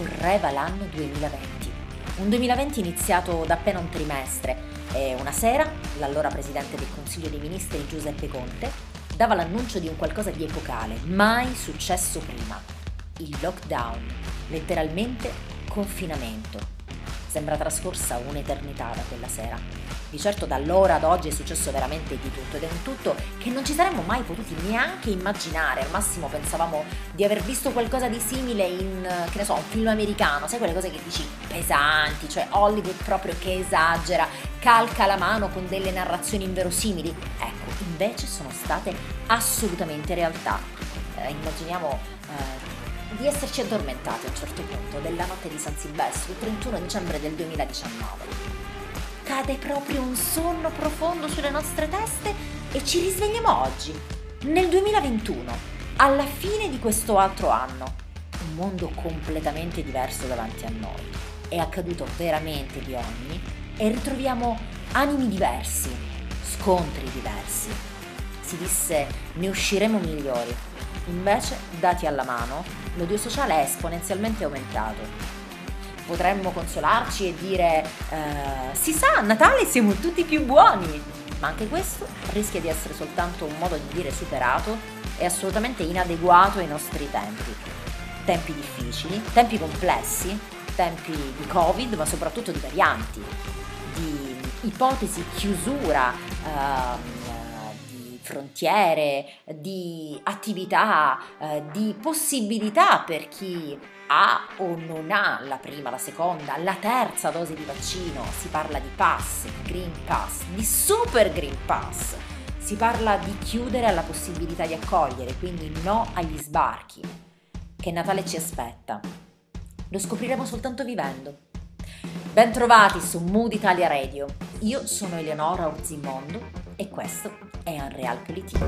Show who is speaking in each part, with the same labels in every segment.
Speaker 1: correva l'anno 2020. Un 2020 iniziato da appena un trimestre e una sera l'allora presidente del Consiglio dei Ministri Giuseppe Conte dava l'annuncio di un qualcosa di epocale, mai successo prima. Il lockdown, letteralmente confinamento. Sembra trascorsa un'eternità da quella sera. Di certo da allora ad oggi è successo veramente di tutto ed è un tutto che non ci saremmo mai potuti neanche immaginare. Al massimo pensavamo di aver visto qualcosa di simile in, che ne so, un film americano, sai quelle cose che dici pesanti, cioè Hollywood proprio che esagera, calca la mano con delle narrazioni inverosimili. Ecco, invece sono state assolutamente realtà. Eh, immaginiamo eh, di esserci addormentati a un certo punto della notte di San Silvestro, il 31 dicembre del 2019. Cade proprio un sonno profondo sulle nostre teste e ci risvegliamo oggi, nel 2021, alla fine di questo altro anno. Un mondo completamente diverso davanti a noi. È accaduto veramente di ogni e ritroviamo animi diversi, scontri diversi. Si disse ne usciremo migliori. Invece, dati alla mano, l'odio sociale è esponenzialmente aumentato. Potremmo consolarci e dire, eh, si sa, a Natale siamo tutti più buoni, ma anche questo rischia di essere soltanto un modo di dire superato e assolutamente inadeguato ai nostri tempi. Tempi difficili, tempi complessi, tempi di Covid, ma soprattutto di varianti, di ipotesi chiusura. Uh, frontiere, di attività, eh, di possibilità per chi ha o non ha la prima, la seconda, la terza dose di vaccino. Si parla di pass, di green pass, di super green pass. Si parla di chiudere alla possibilità di accogliere, quindi no agli sbarchi. Che Natale ci aspetta? Lo scopriremo soltanto vivendo. Bentrovati su Mood Italia Radio. Io sono Eleonora Orzimondo e questo è Unrealpolitik.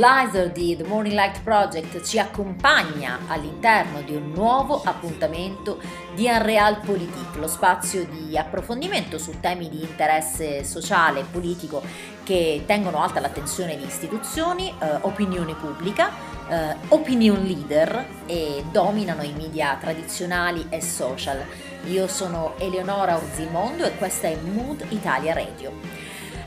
Speaker 1: Slicer di The Morning Light Project ci accompagna all'interno di un nuovo appuntamento di Unreal Politik, lo spazio di approfondimento su temi di interesse sociale e politico che tengono alta l'attenzione di istituzioni, eh, opinione pubblica, eh, opinion leader e dominano i media tradizionali e social. Io sono Eleonora Orzimondo e questa è Mood Italia Radio.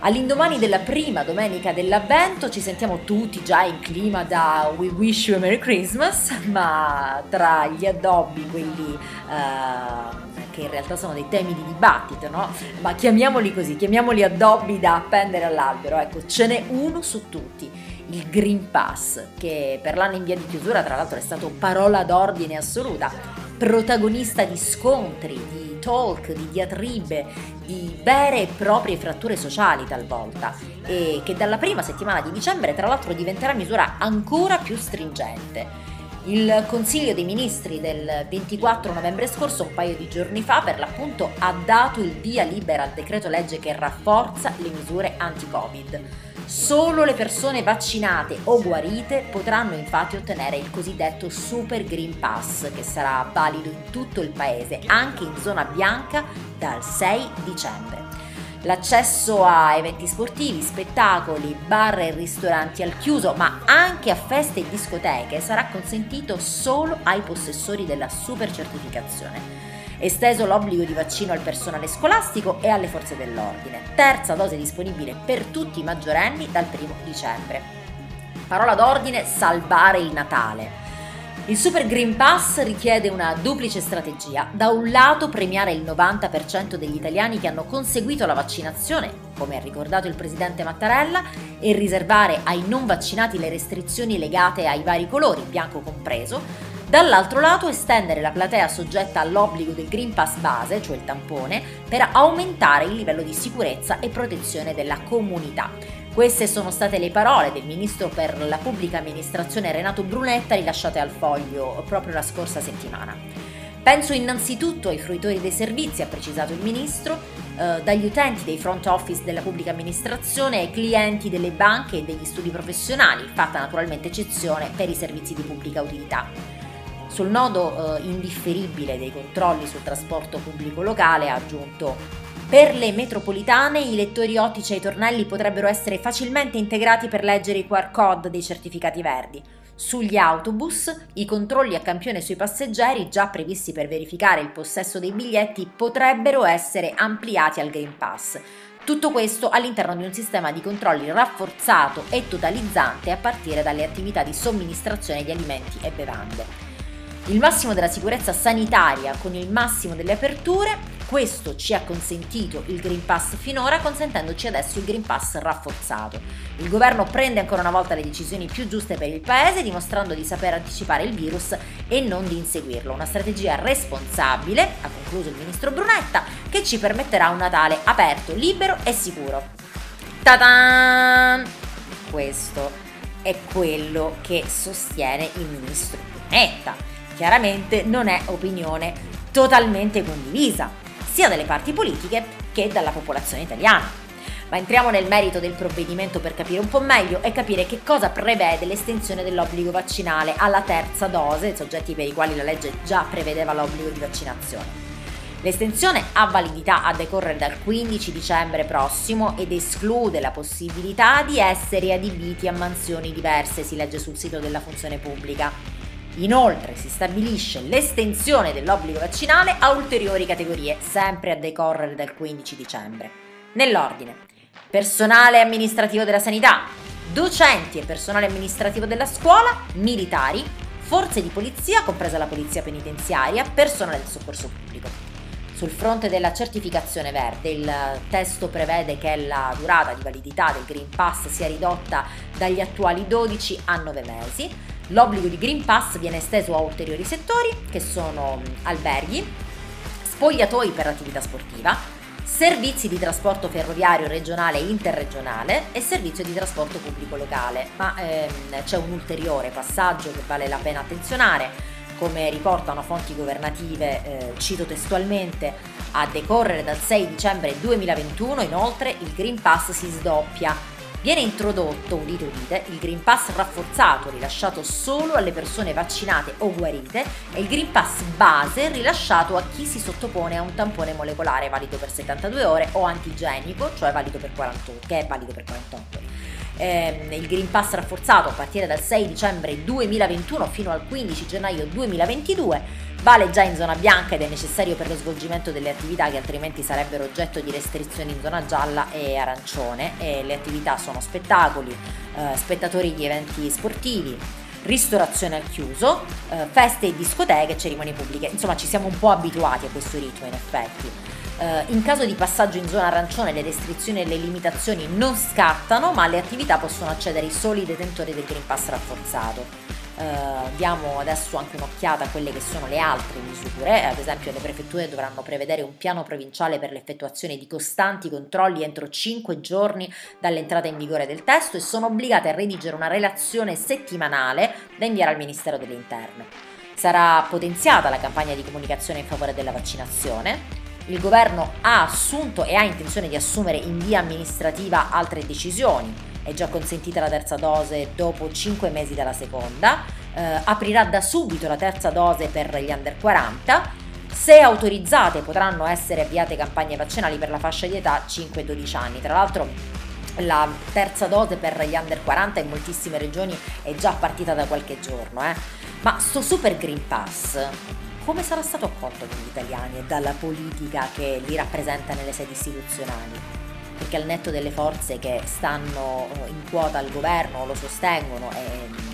Speaker 1: All'indomani della prima domenica dell'avvento ci sentiamo tutti già in clima da We Wish You a Merry Christmas, ma tra gli addobbi, quelli uh, che in realtà sono dei temi di dibattito, no? Ma chiamiamoli così, chiamiamoli addobbi da appendere all'albero, ecco, ce n'è uno su tutti. Il Green Pass, che per l'anno in via di chiusura tra l'altro è stato parola d'ordine assoluta, protagonista di scontri, di talk, di diatribe, di vere e proprie fratture sociali talvolta e che dalla prima settimana di dicembre tra l'altro diventerà misura ancora più stringente. Il Consiglio dei Ministri del 24 novembre scorso, un paio di giorni fa, per l'appunto ha dato il via libera al decreto legge che rafforza le misure anti-Covid. Solo le persone vaccinate o guarite potranno infatti ottenere il cosiddetto Super Green Pass che sarà valido in tutto il paese, anche in zona bianca, dal 6 dicembre. L'accesso a eventi sportivi, spettacoli, bar e ristoranti al chiuso, ma anche a feste e discoteche sarà consentito solo ai possessori della super certificazione esteso l'obbligo di vaccino al personale scolastico e alle forze dell'ordine. Terza dose disponibile per tutti i maggiorenni dal 1 dicembre. Parola d'ordine, salvare il Natale. Il Super Green Pass richiede una duplice strategia. Da un lato premiare il 90% degli italiani che hanno conseguito la vaccinazione come ha ricordato il presidente Mattarella, e riservare ai non vaccinati le restrizioni legate ai vari colori, bianco compreso, dall'altro lato estendere la platea soggetta all'obbligo del Green Pass base, cioè il tampone, per aumentare il livello di sicurezza e protezione della comunità. Queste sono state le parole del ministro per la pubblica amministrazione Renato Brunetta rilasciate al foglio proprio la scorsa settimana. Penso innanzitutto ai fruitori dei servizi, ha precisato il ministro, eh, dagli utenti dei front office della pubblica amministrazione ai clienti delle banche e degli studi professionali, fatta naturalmente eccezione per i servizi di pubblica utilità. Sul nodo eh, indifferibile dei controlli sul trasporto pubblico locale ha aggiunto per le metropolitane i lettori ottici ai tornelli potrebbero essere facilmente integrati per leggere i QR code dei certificati verdi. Sugli autobus, i controlli a campione sui passeggeri, già previsti per verificare il possesso dei biglietti, potrebbero essere ampliati al Green Pass. Tutto questo all'interno di un sistema di controlli rafforzato e totalizzante a partire dalle attività di somministrazione di alimenti e bevande. Il massimo della sicurezza sanitaria con il massimo delle aperture questo ci ha consentito il Green Pass finora, consentendoci adesso il Green Pass rafforzato. Il governo prende ancora una volta le decisioni più giuste per il paese, dimostrando di saper anticipare il virus e non di inseguirlo. Una strategia responsabile, ha concluso il ministro Brunetta, che ci permetterà un Natale aperto, libero e sicuro. Ta-da! Questo è quello che sostiene il ministro Brunetta. Chiaramente non è opinione totalmente condivisa sia dalle parti politiche che dalla popolazione italiana. Ma entriamo nel merito del provvedimento per capire un po' meglio e capire che cosa prevede l'estensione dell'obbligo vaccinale alla terza dose, soggetti per i quali la legge già prevedeva l'obbligo di vaccinazione. L'estensione ha validità a decorrere dal 15 dicembre prossimo ed esclude la possibilità di essere adibiti a mansioni diverse, si legge sul sito della funzione pubblica. Inoltre si stabilisce l'estensione dell'obbligo vaccinale a ulteriori categorie, sempre a decorrere dal 15 dicembre. Nell'ordine, personale amministrativo della sanità, docenti e personale amministrativo della scuola, militari, forze di polizia, compresa la polizia penitenziaria, personale del soccorso pubblico. Sul fronte della certificazione verde, il testo prevede che la durata di validità del Green Pass sia ridotta dagli attuali 12 a 9 mesi, L'obbligo di Green Pass viene esteso a ulteriori settori che sono alberghi, spogliatoi per attività sportiva, servizi di trasporto ferroviario regionale e interregionale e servizio di trasporto pubblico locale. Ma ehm, c'è un ulteriore passaggio che vale la pena attenzionare. Come riportano fonti governative, eh, cito testualmente, a decorrere dal 6 dicembre 2021 inoltre il Green Pass si sdoppia Viene introdotto, udite udite, il Green Pass rafforzato rilasciato solo alle persone vaccinate o guarite e il Green Pass base rilasciato a chi si sottopone a un tampone molecolare valido per 72 ore o antigenico, cioè valido per 48, che è valido per 48 eh, il Green Pass rafforzato a partire dal 6 dicembre 2021 fino al 15 gennaio 2022 vale già in zona bianca ed è necessario per lo svolgimento delle attività che altrimenti sarebbero oggetto di restrizioni in zona gialla e arancione e le attività sono spettacoli, eh, spettatori di eventi sportivi, ristorazione al chiuso, eh, feste e discoteche, cerimonie pubbliche. Insomma, ci siamo un po' abituati a questo ritmo in effetti. Uh, in caso di passaggio in zona arancione le restrizioni e le limitazioni non scattano, ma alle attività possono accedere i soli detentori del Green Pass rafforzato. Uh, diamo adesso anche un'occhiata a quelle che sono le altre misure, ad esempio le prefetture dovranno prevedere un piano provinciale per l'effettuazione di costanti controlli entro 5 giorni dall'entrata in vigore del testo e sono obbligate a redigere una relazione settimanale da inviare al Ministero dell'Interno. Sarà potenziata la campagna di comunicazione in favore della vaccinazione, il governo ha assunto e ha intenzione di assumere in via amministrativa altre decisioni. È già consentita la terza dose dopo 5 mesi dalla seconda, eh, aprirà da subito la terza dose per gli under 40. Se autorizzate potranno essere avviate campagne vaccinali per la fascia di età 5-12 anni. Tra l'altro la terza dose per gli under 40 in moltissime regioni è già partita da qualche giorno. Eh. Ma sto Super Green Pass come sarà stato accolto dagli italiani e dalla politica che li rappresenta nelle sedi istituzionali? Perché al netto delle forze che stanno eh, in quota al governo lo sostengono, e mm,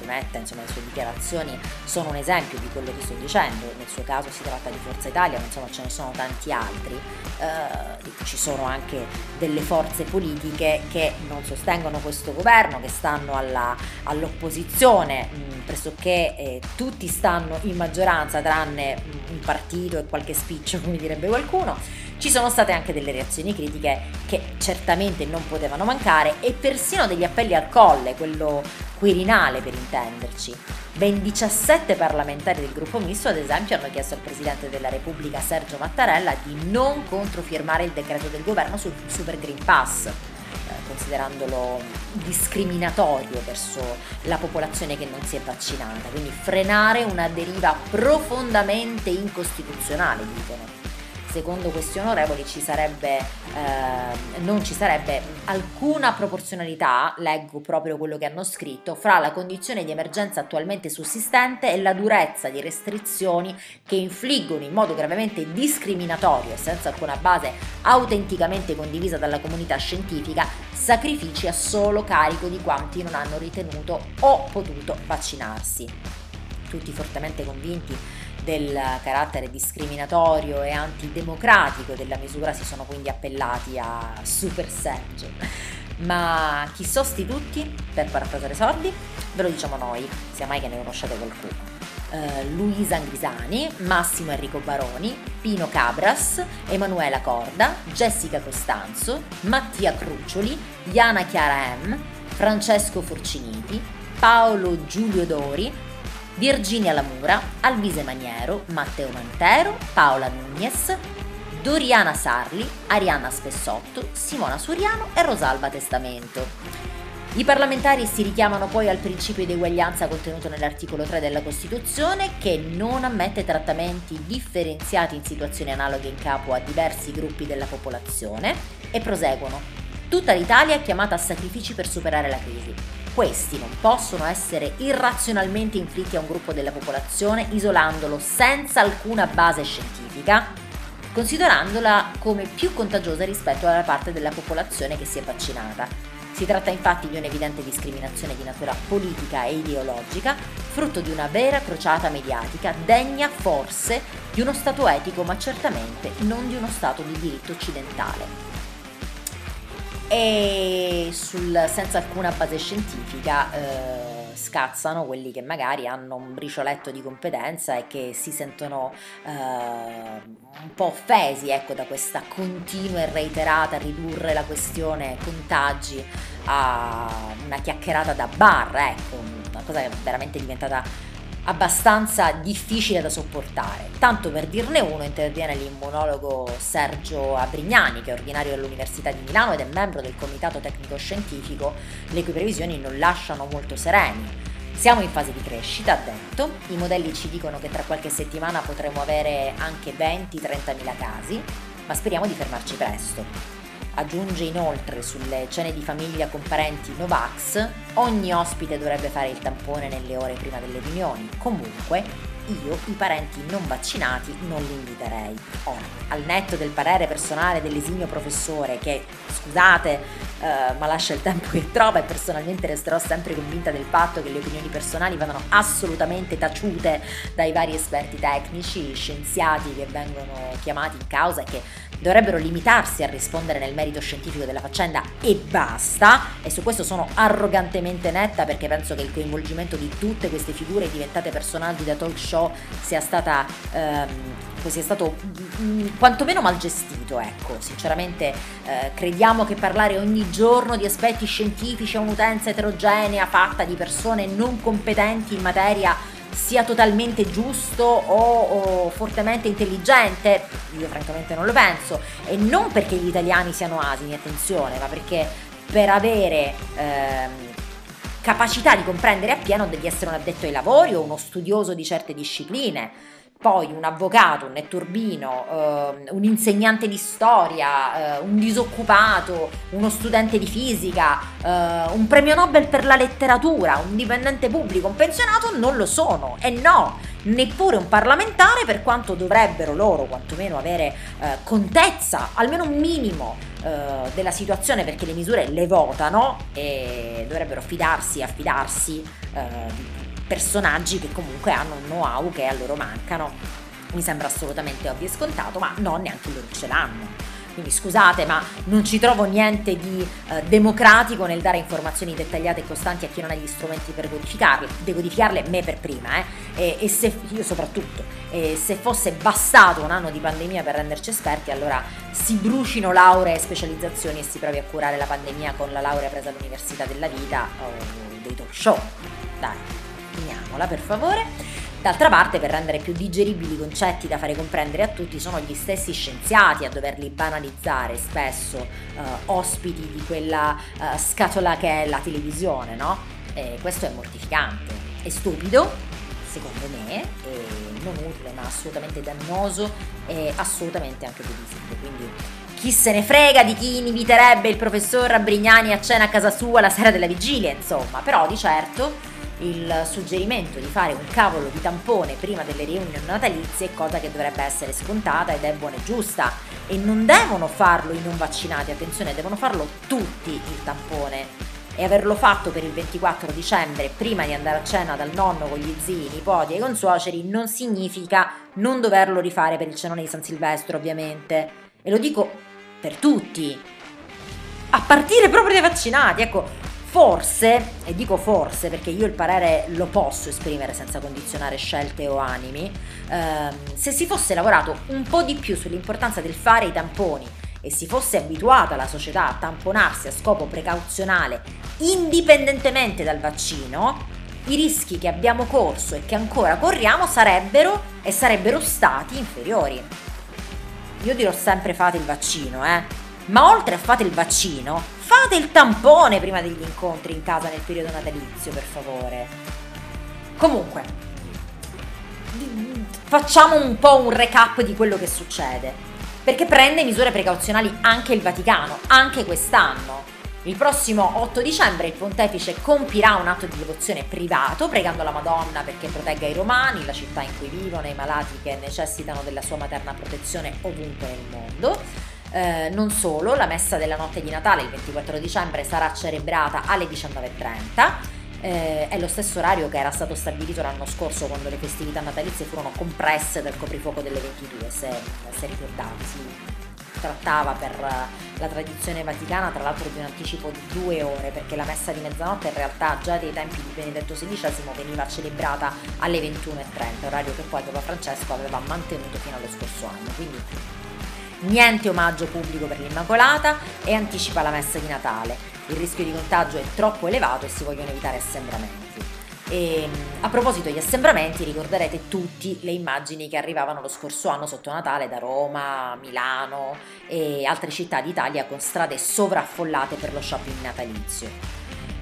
Speaker 1: rimette, insomma le sue dichiarazioni sono un esempio di quello che sto dicendo, nel suo caso si tratta di Forza Italia, ma insomma ce ne sono tanti altri, eh, ci sono anche delle forze politiche che non sostengono questo governo, che stanno alla, all'opposizione, mh, pressoché eh, tutti stanno in maggioranza tranne un partito e qualche spiccio, come direbbe qualcuno. Ci sono state anche delle reazioni critiche che certamente non potevano mancare e persino degli appelli al colle, quello quirinale per intenderci. Ben 17 parlamentari del gruppo misto, ad esempio, hanno chiesto al Presidente della Repubblica Sergio Mattarella di non controfirmare il decreto del governo sul Super Green Pass considerandolo discriminatorio verso la popolazione che non si è vaccinata, quindi frenare una deriva profondamente incostituzionale, dicono secondo questi onorevoli ci sarebbe, eh, non ci sarebbe alcuna proporzionalità, leggo proprio quello che hanno scritto, fra la condizione di emergenza attualmente sussistente e la durezza di restrizioni che infliggono in modo gravemente discriminatorio e senza alcuna base autenticamente condivisa dalla comunità scientifica sacrifici a solo carico di quanti non hanno ritenuto o potuto vaccinarsi. Tutti fortemente convinti del carattere discriminatorio e antidemocratico della misura si sono quindi appellati a super seggio. Ma chi sostituti, per parafrasare Sordi, ve lo diciamo noi, sia mai che ne conoscete qualcuno. Uh, Luisa Grisani, Massimo Enrico Baroni, Pino Cabras, Emanuela Corda, Jessica Costanzo, Mattia Crucioli, Diana Chiara M, Francesco Forciniti, Paolo Giulio Dori, Virginia Lamura, Alvise Maniero, Matteo Mantero, Paola Nunez, Doriana Sarli, Arianna Spessotto, Simona Suriano e Rosalba Testamento. I parlamentari si richiamano poi al principio di eguaglianza contenuto nell'articolo 3 della Costituzione che non ammette trattamenti differenziati in situazioni analoghe in capo a diversi gruppi della popolazione e proseguono. Tutta l'Italia è chiamata a sacrifici per superare la crisi. Questi non possono essere irrazionalmente inflitti a un gruppo della popolazione isolandolo senza alcuna base scientifica, considerandola come più contagiosa rispetto alla parte della popolazione che si è vaccinata. Si tratta infatti di un'evidente discriminazione di natura politica e ideologica, frutto di una vera crociata mediatica, degna forse di uno Stato etico, ma certamente non di uno Stato di diritto occidentale e sul, senza alcuna base scientifica eh, scazzano quelli che magari hanno un bricioletto di competenza e che si sentono eh, un po' offesi ecco, da questa continua e reiterata ridurre la questione contagi a una chiacchierata da bar, ecco, una cosa che è veramente diventata abbastanza difficile da sopportare. Tanto per dirne uno interviene l'immunologo Sergio Abrignani, che è ordinario dell'Università di Milano ed è membro del Comitato Tecnico Scientifico, le cui previsioni non lasciano molto sereni. Siamo in fase di crescita, ha detto, i modelli ci dicono che tra qualche settimana potremo avere anche 20-30 mila casi, ma speriamo di fermarci presto. Aggiunge inoltre sulle cene di famiglia con parenti Novax, ogni ospite dovrebbe fare il tampone nelle ore prima delle riunioni. Comunque, io i parenti non vaccinati non li inviterei. Ora, al netto del parere personale dell'esimio professore che, scusate, eh, ma lascia il tempo che trova e personalmente resterò sempre convinta del fatto che le opinioni personali vadano assolutamente taciute dai vari esperti tecnici, scienziati che vengono chiamati in causa e che dovrebbero limitarsi a rispondere nel merito scientifico della faccenda e basta, e su questo sono arrogantemente netta perché penso che il coinvolgimento di tutte queste figure diventate personaggi da talk show sia stata ehm, sia stato mh, mm, quantomeno mal gestito, ecco, sinceramente eh, crediamo che parlare ogni giorno di aspetti scientifici a un'utenza eterogenea fatta di persone non competenti in materia sia totalmente giusto o, o, fortemente intelligente, io francamente non lo penso, e non perché gli italiani siano asini, attenzione, ma perché per avere ehm, capacità di comprendere appieno devi essere un addetto ai lavori o uno studioso di certe discipline poi un avvocato, un netturbino, eh, un insegnante di storia, eh, un disoccupato, uno studente di fisica, eh, un premio Nobel per la letteratura, un dipendente pubblico, un pensionato non lo sono. E no, neppure un parlamentare per quanto dovrebbero loro quantomeno avere eh, contezza, almeno un minimo eh, della situazione perché le misure le votano e dovrebbero fidarsi, affidarsi eh, di personaggi che comunque hanno un know-how che a loro mancano. Mi sembra assolutamente ovvio e scontato, ma no, neanche loro ce l'hanno. Quindi scusate, ma non ci trovo niente di eh, democratico nel dare informazioni dettagliate e costanti a chi non ha gli strumenti per codificarle, decodificarle me per prima, eh. E, e se io soprattutto, e se fosse bastato un anno di pandemia per renderci esperti, allora si brucino lauree e specializzazioni e si provi a curare la pandemia con la laurea presa all'Università della Vita o dei talk show. Dai finiamola per favore. D'altra parte, per rendere più digeribili i concetti da fare comprendere a tutti, sono gli stessi scienziati a doverli banalizzare, spesso eh, ospiti di quella eh, scatola che è la televisione, no? E questo è mortificante, è stupido, secondo me, non utile, ma assolutamente dannoso e assolutamente anche visibile. Quindi chi se ne frega di chi inviterebbe il professor Brignani a cena a casa sua la sera della vigilia, insomma, però di certo il suggerimento di fare un cavolo di tampone prima delle riunioni natalizie è cosa che dovrebbe essere scontata ed è buona e giusta. E non devono farlo i non vaccinati, attenzione, devono farlo tutti il tampone. E averlo fatto per il 24 dicembre prima di andare a cena dal nonno con gli zii, nipoti e consuoceri non significa non doverlo rifare per il cenone di San Silvestro ovviamente. E lo dico per tutti. A partire proprio dai vaccinati ecco Forse, e dico forse perché io il parere lo posso esprimere senza condizionare scelte o animi, ehm, se si fosse lavorato un po' di più sull'importanza del fare i tamponi e si fosse abituata la società a tamponarsi a scopo precauzionale indipendentemente dal vaccino, i rischi che abbiamo corso e che ancora corriamo sarebbero e sarebbero stati inferiori. Io dirò sempre fate il vaccino, eh ma oltre a fate il vaccino, fate il tampone prima degli incontri in casa nel periodo natalizio, per favore. Comunque, facciamo un po' un recap di quello che succede. Perché prende misure precauzionali anche il Vaticano, anche quest'anno. Il prossimo 8 dicembre il pontefice compirà un atto di devozione privato pregando la Madonna perché protegga i romani, la città in cui vivono e i malati che necessitano della sua materna protezione ovunque nel mondo. Eh, non solo, la messa della notte di Natale il 24 dicembre sarà celebrata alle 19.30. Eh, è lo stesso orario che era stato stabilito l'anno scorso quando le festività natalizie furono compresse dal coprifuoco delle 22, se, se ricordate. Si trattava per la tradizione vaticana tra l'altro di un anticipo di due ore perché la messa di mezzanotte in realtà già dai tempi di Benedetto XVI veniva celebrata alle 21.30, orario che poi Papa Francesco aveva mantenuto fino allo scorso anno. Quindi niente omaggio pubblico per l'Immacolata e anticipa la messa di Natale. Il rischio di contagio è troppo elevato e si vogliono evitare assembramenti. E, a proposito di assembramenti, ricorderete tutti le immagini che arrivavano lo scorso anno sotto Natale da Roma, Milano e altre città d'Italia con strade sovraffollate per lo shopping natalizio.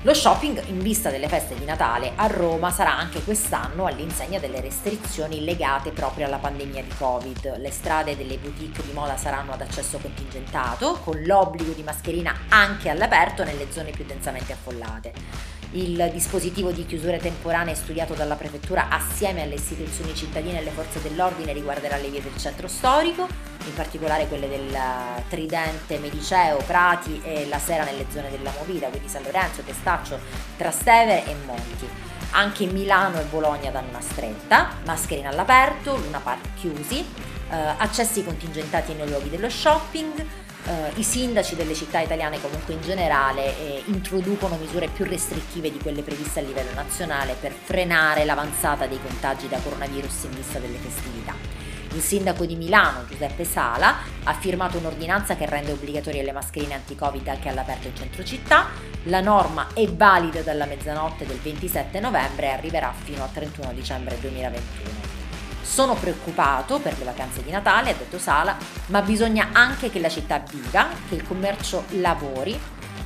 Speaker 1: Lo shopping in vista delle feste di Natale a Roma sarà anche quest'anno all'insegna delle restrizioni legate proprio alla pandemia di Covid. Le strade delle boutique di moda saranno ad accesso contingentato, con l'obbligo di mascherina anche all'aperto nelle zone più densamente affollate. Il dispositivo di chiusure temporanee studiato dalla prefettura assieme alle istituzioni cittadine e alle forze dell'ordine riguarderà le vie del centro storico, in particolare quelle del Tridente, Mediceo, Prati e la sera nelle zone della Movida, quindi San Lorenzo, Testaccio, Trastevere e Monti. Anche Milano e Bologna danno una stretta, mascherine all'aperto, Luna Park chiusi, eh, accessi contingentati nei luoghi dello shopping, eh, i sindaci delle città italiane comunque in generale eh, introducono misure più restrittive di quelle previste a livello nazionale per frenare l'avanzata dei contagi da coronavirus in vista delle festività. Il sindaco di Milano, Giuseppe Sala, ha firmato un'ordinanza che rende obbligatorie le mascherine anti-Covid anche all'aperto in centro città. La norma è valida dalla mezzanotte del 27 novembre e arriverà fino al 31 dicembre 2021. Sono preoccupato per le vacanze di Natale, ha detto Sala, ma bisogna anche che la città viva, che il commercio lavori.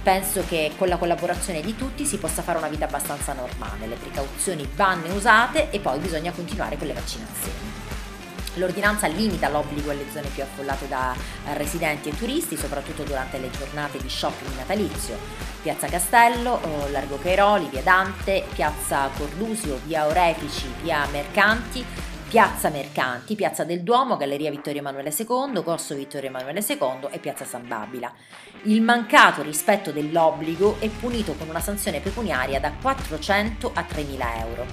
Speaker 1: Penso che con la collaborazione di tutti si possa fare una vita abbastanza normale. Le precauzioni vanno usate e poi bisogna continuare con le vaccinazioni. L'ordinanza limita l'obbligo alle zone più affollate da residenti e turisti, soprattutto durante le giornate di shopping natalizio. Piazza Castello, eh, Largo Cairoli, Via Dante, Piazza Cordusio, Via Orefici, Via Mercanti, Piazza Mercanti, Piazza del Duomo, Galleria Vittorio Emanuele II, Corso Vittorio Emanuele II e Piazza San Babila. Il mancato rispetto dell'obbligo è punito con una sanzione pecuniaria da 400 a 3.000 euro.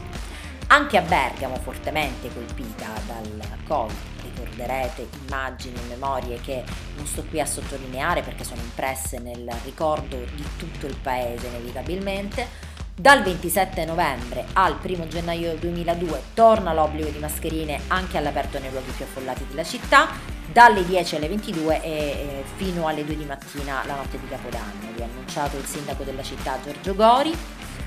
Speaker 1: Anche a Bergamo, fortemente colpita dal Covid, ricorderete immagini e memorie che non sto qui a sottolineare perché sono impresse nel ricordo di tutto il paese inevitabilmente. Dal 27 novembre al 1 gennaio 2002 torna l'obbligo di mascherine anche all'aperto nei luoghi più affollati della città, dalle 10 alle 22 e fino alle 2 di mattina la notte di Capodanno. Vi ha annunciato il sindaco della città Giorgio Gori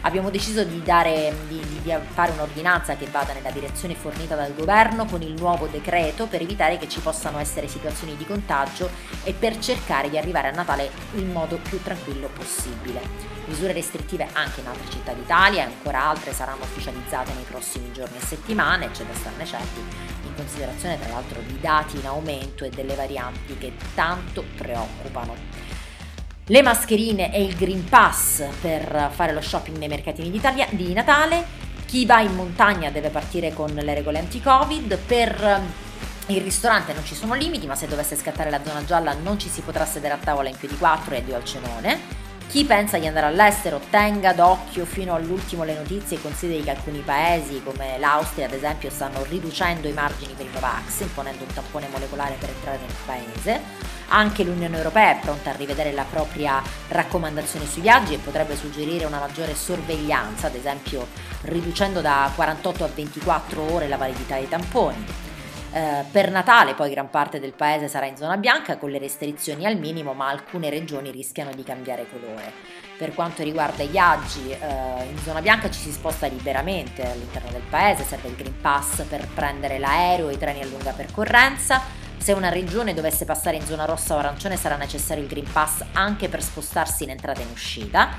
Speaker 1: abbiamo deciso di, dare, di, di, fare un'ordinanza che vada nella direzione fornita dal governo con il nuovo decreto per evitare che ci possano essere situazioni di contagio e per cercare di arrivare a Natale in modo più tranquillo possibile. Misure restrittive anche in altre città d'Italia e ancora altre saranno ufficializzate nei prossimi giorni e settimane, c'è da starne certi, in considerazione tra l'altro di dati in aumento e delle varianti che tanto preoccupano le mascherine e il Green Pass per fare lo shopping nei mercatini d'Italia, di Natale. Chi va in montagna deve partire con le regole anti-Covid. Per eh, il ristorante non ci sono limiti, ma se dovesse scattare la zona gialla non ci si potrà sedere a tavola in più di 4 e 2 al cenone. Chi pensa di andare all'estero tenga d'occhio fino all'ultimo le notizie e consideri che alcuni paesi come l'Austria ad esempio stanno riducendo i margini per i Novax, imponendo un tampone molecolare per entrare nel paese. Anche l'Unione Europea è pronta a rivedere la propria raccomandazione sui viaggi e potrebbe suggerire una maggiore sorveglianza, ad esempio riducendo da 48 a 24 ore la validità dei tamponi. Eh, per Natale poi gran parte del paese sarà in zona bianca con le restrizioni al minimo, ma alcune regioni rischiano di cambiare colore. Per quanto riguarda i viaggi, eh, in zona bianca ci si sposta liberamente all'interno del paese, serve il Green Pass per prendere l'aereo e i treni a lunga percorrenza. Se una regione dovesse passare in zona rossa o arancione sarà necessario il Green Pass anche per spostarsi in entrata e in uscita.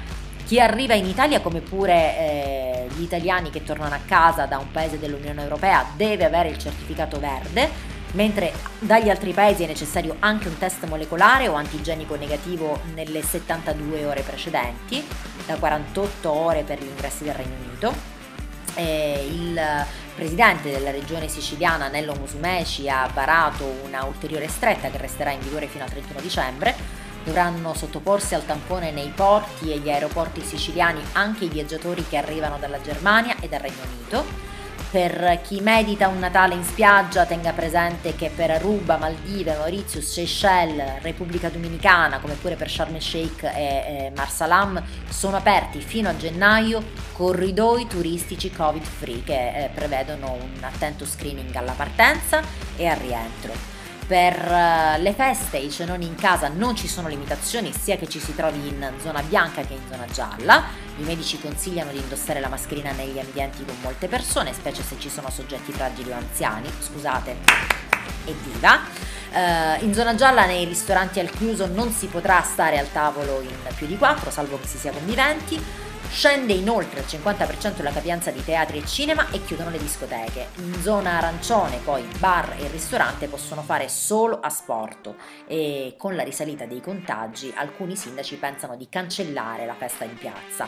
Speaker 1: Chi arriva in Italia, come pure eh, gli italiani che tornano a casa da un paese dell'Unione Europea, deve avere il certificato verde, mentre dagli altri paesi è necessario anche un test molecolare o antigenico negativo nelle 72 ore precedenti, da 48 ore per gli ingressi del Regno Unito. Eh, il presidente della regione siciliana Nello Musumeci ha varato una ulteriore stretta che resterà in vigore fino al 31 dicembre. Dovranno sottoporsi al tampone nei porti e gli aeroporti siciliani anche i viaggiatori che arrivano dalla Germania e dal Regno Unito. Per chi medita un Natale in spiaggia tenga presente che per Aruba, Maldive, Mauritius, Seychelles, Repubblica Dominicana, come pure per Sharm el Sheikh e, Marsalam, sono aperti fino a gennaio corridoi turistici covid free che eh, prevedono un attento screening alla partenza e al rientro. Per eh, le feste i cenoni in casa non ci sono limitazioni sia che ci si trovi in zona bianca che in zona gialla. I medici consigliano di indossare la mascherina negli ambienti con molte persone, specie se ci sono soggetti fragili o anziani. Scusate, evviva! Uh, in zona gialla nei ristoranti al chiuso non si potrà stare al tavolo in più di quattro, salvo che si sia conviventi. Scende inoltre al 50% la capienza di teatri e cinema e chiudono le discoteche. In zona arancione poi bar e ristorante possono fare solo a sport e con la risalita dei contagi alcuni sindaci pensano di cancellare la festa in piazza.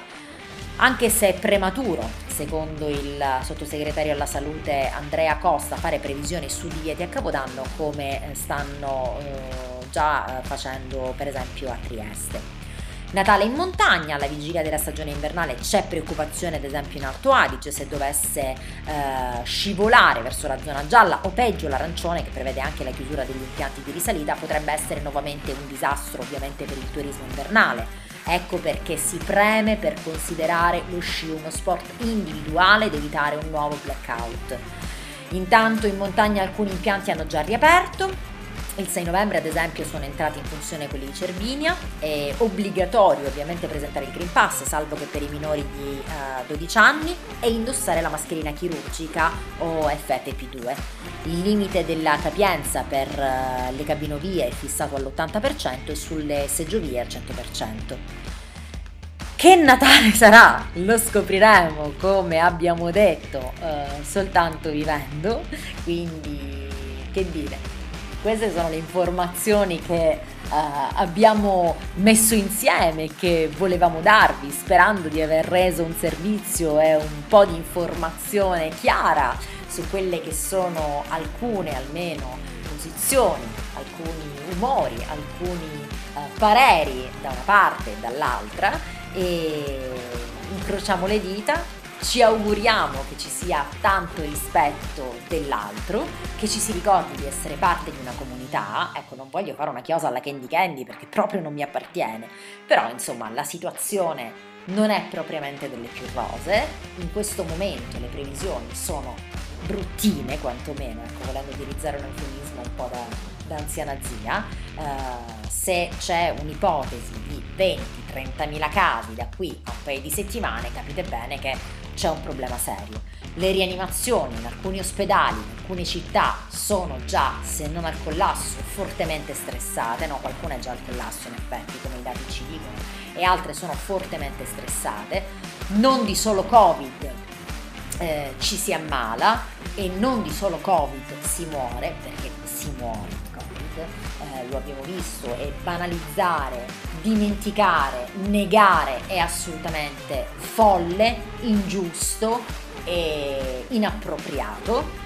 Speaker 1: Anche se è prematuro, secondo il sottosegretario alla salute Andrea Costa, fare previsioni su divieti a Capodanno come stanno eh, già eh, facendo per esempio a Trieste. Natale in montagna, alla vigilia della stagione invernale c'è preoccupazione ad esempio in Alto Adige se dovesse eh, scivolare verso la zona gialla o peggio l'arancione che prevede anche la chiusura degli impianti di risalita potrebbe essere nuovamente un disastro ovviamente per il turismo invernale. Ecco perché si preme per considerare lo sci uno sport individuale ed evitare un nuovo blackout. Intanto in montagna alcuni impianti hanno già riaperto, il 6 novembre ad esempio sono entrati in funzione quelli di Cervinia, è obbligatorio ovviamente presentare il Green Pass, salvo che per i minori di eh, 12 anni, e indossare la mascherina chirurgica o FFP2. Il limite della capienza per uh, le cabinovie è fissato all'80% e sulle seggiovie al 100%. Che Natale sarà? Lo scopriremo, come abbiamo detto, uh, soltanto vivendo, quindi che dire, queste sono le informazioni che uh, abbiamo messo insieme, che volevamo darvi, sperando di aver reso un servizio e un po' di informazione chiara su quelle che sono alcune almeno posizioni, alcuni umori, alcuni uh, pareri da una parte e dall'altra. E incrociamo le dita ci auguriamo che ci sia tanto rispetto dell'altro, che ci si ricordi di essere parte di una comunità. Ecco, non voglio fare una chiosa alla Candy Candy perché proprio non mi appartiene, però insomma la situazione non è propriamente delle più rose. In questo momento le previsioni sono bruttine, quantomeno, ecco, volendo utilizzare un eufemismo un po' da, anziana zia. Uh, se c'è un'ipotesi di 20-30 mila casi da qui a un paio di settimane, capite bene che c'è un problema serio. Le rianimazioni in alcuni ospedali, in alcune città sono già, se non al collasso, fortemente stressate, no, qualcuna è già al collasso in effetti, come i dati ci dicono, e altre sono fortemente stressate. Non di solo Covid eh, ci si ammala e non di solo Covid si muore, perché si muore Covid, eh, lo abbiamo visto, e banalizzare dimenticare, negare è assolutamente folle, ingiusto e inappropriato.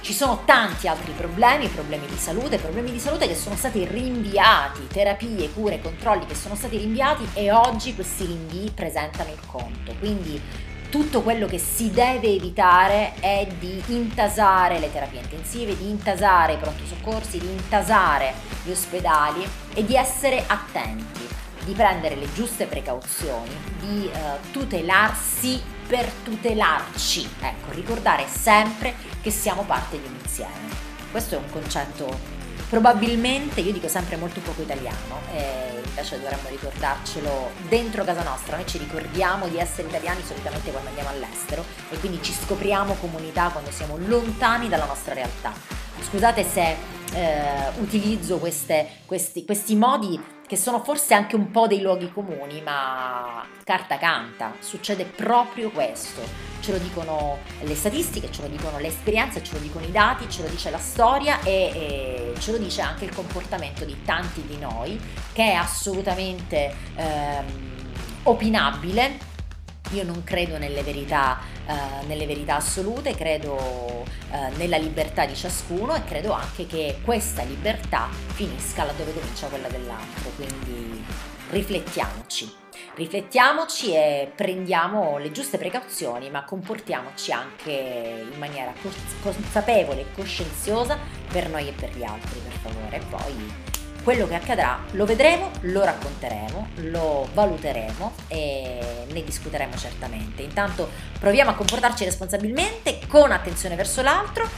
Speaker 1: Ci sono tanti altri problemi, problemi di salute, problemi di salute che sono stati rinviati, terapie, cure, controlli che sono stati rinviati e oggi questi rinvii presentano il conto. Quindi tutto quello che si deve evitare è di intasare le terapie intensive, di intasare i pronto soccorsi, di intasare gli ospedali e di essere attenti di prendere le giuste precauzioni, di eh, tutelarsi per tutelarci. Ecco, ricordare sempre che siamo parte di un insieme. Questo è un concetto probabilmente, io dico sempre molto poco italiano, e invece dovremmo ricordarcelo dentro casa nostra. Noi ci ricordiamo di essere italiani solitamente quando andiamo all'estero e quindi ci scopriamo comunità quando siamo lontani dalla nostra realtà. Scusate se eh, utilizzo queste, questi, questi modi che sono forse anche un po' dei luoghi comuni, ma carta canta, succede proprio questo. Ce lo dicono le statistiche, ce lo dicono le esperienze, ce lo dicono i dati, ce lo dice la storia e, e ce lo dice anche il comportamento di tanti di noi, che è assolutamente ehm, opinabile io non credo nelle verità, uh, nelle verità assolute, credo uh, nella libertà di ciascuno e credo anche che questa libertà finisca laddove comincia quella dell'altro, quindi riflettiamoci. Riflettiamoci e prendiamo le giuste precauzioni, ma comportiamoci anche in maniera consapevole e coscienziosa per noi e per gli altri, per favore. Poi quello che accadrà lo vedremo, lo racconteremo, lo valuteremo e ne discuteremo certamente. Intanto proviamo a comportarci responsabilmente, con attenzione verso l'altro.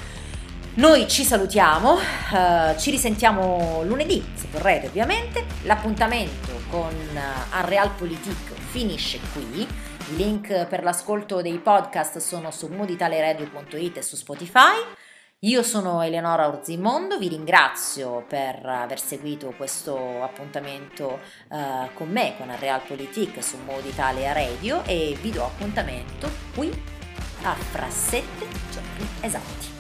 Speaker 1: Noi ci salutiamo, uh, ci risentiamo lunedì, se vorrete ovviamente. L'appuntamento con uh, Unrealpolitik finisce qui. I link per l'ascolto dei podcast sono su mooditaleradio.it e su Spotify. Io sono Eleonora Orzimondo, vi ringrazio per aver seguito questo appuntamento uh, con me, con Realpolitik su Modo Italia Radio e vi do appuntamento qui a fra sette giorni esatti.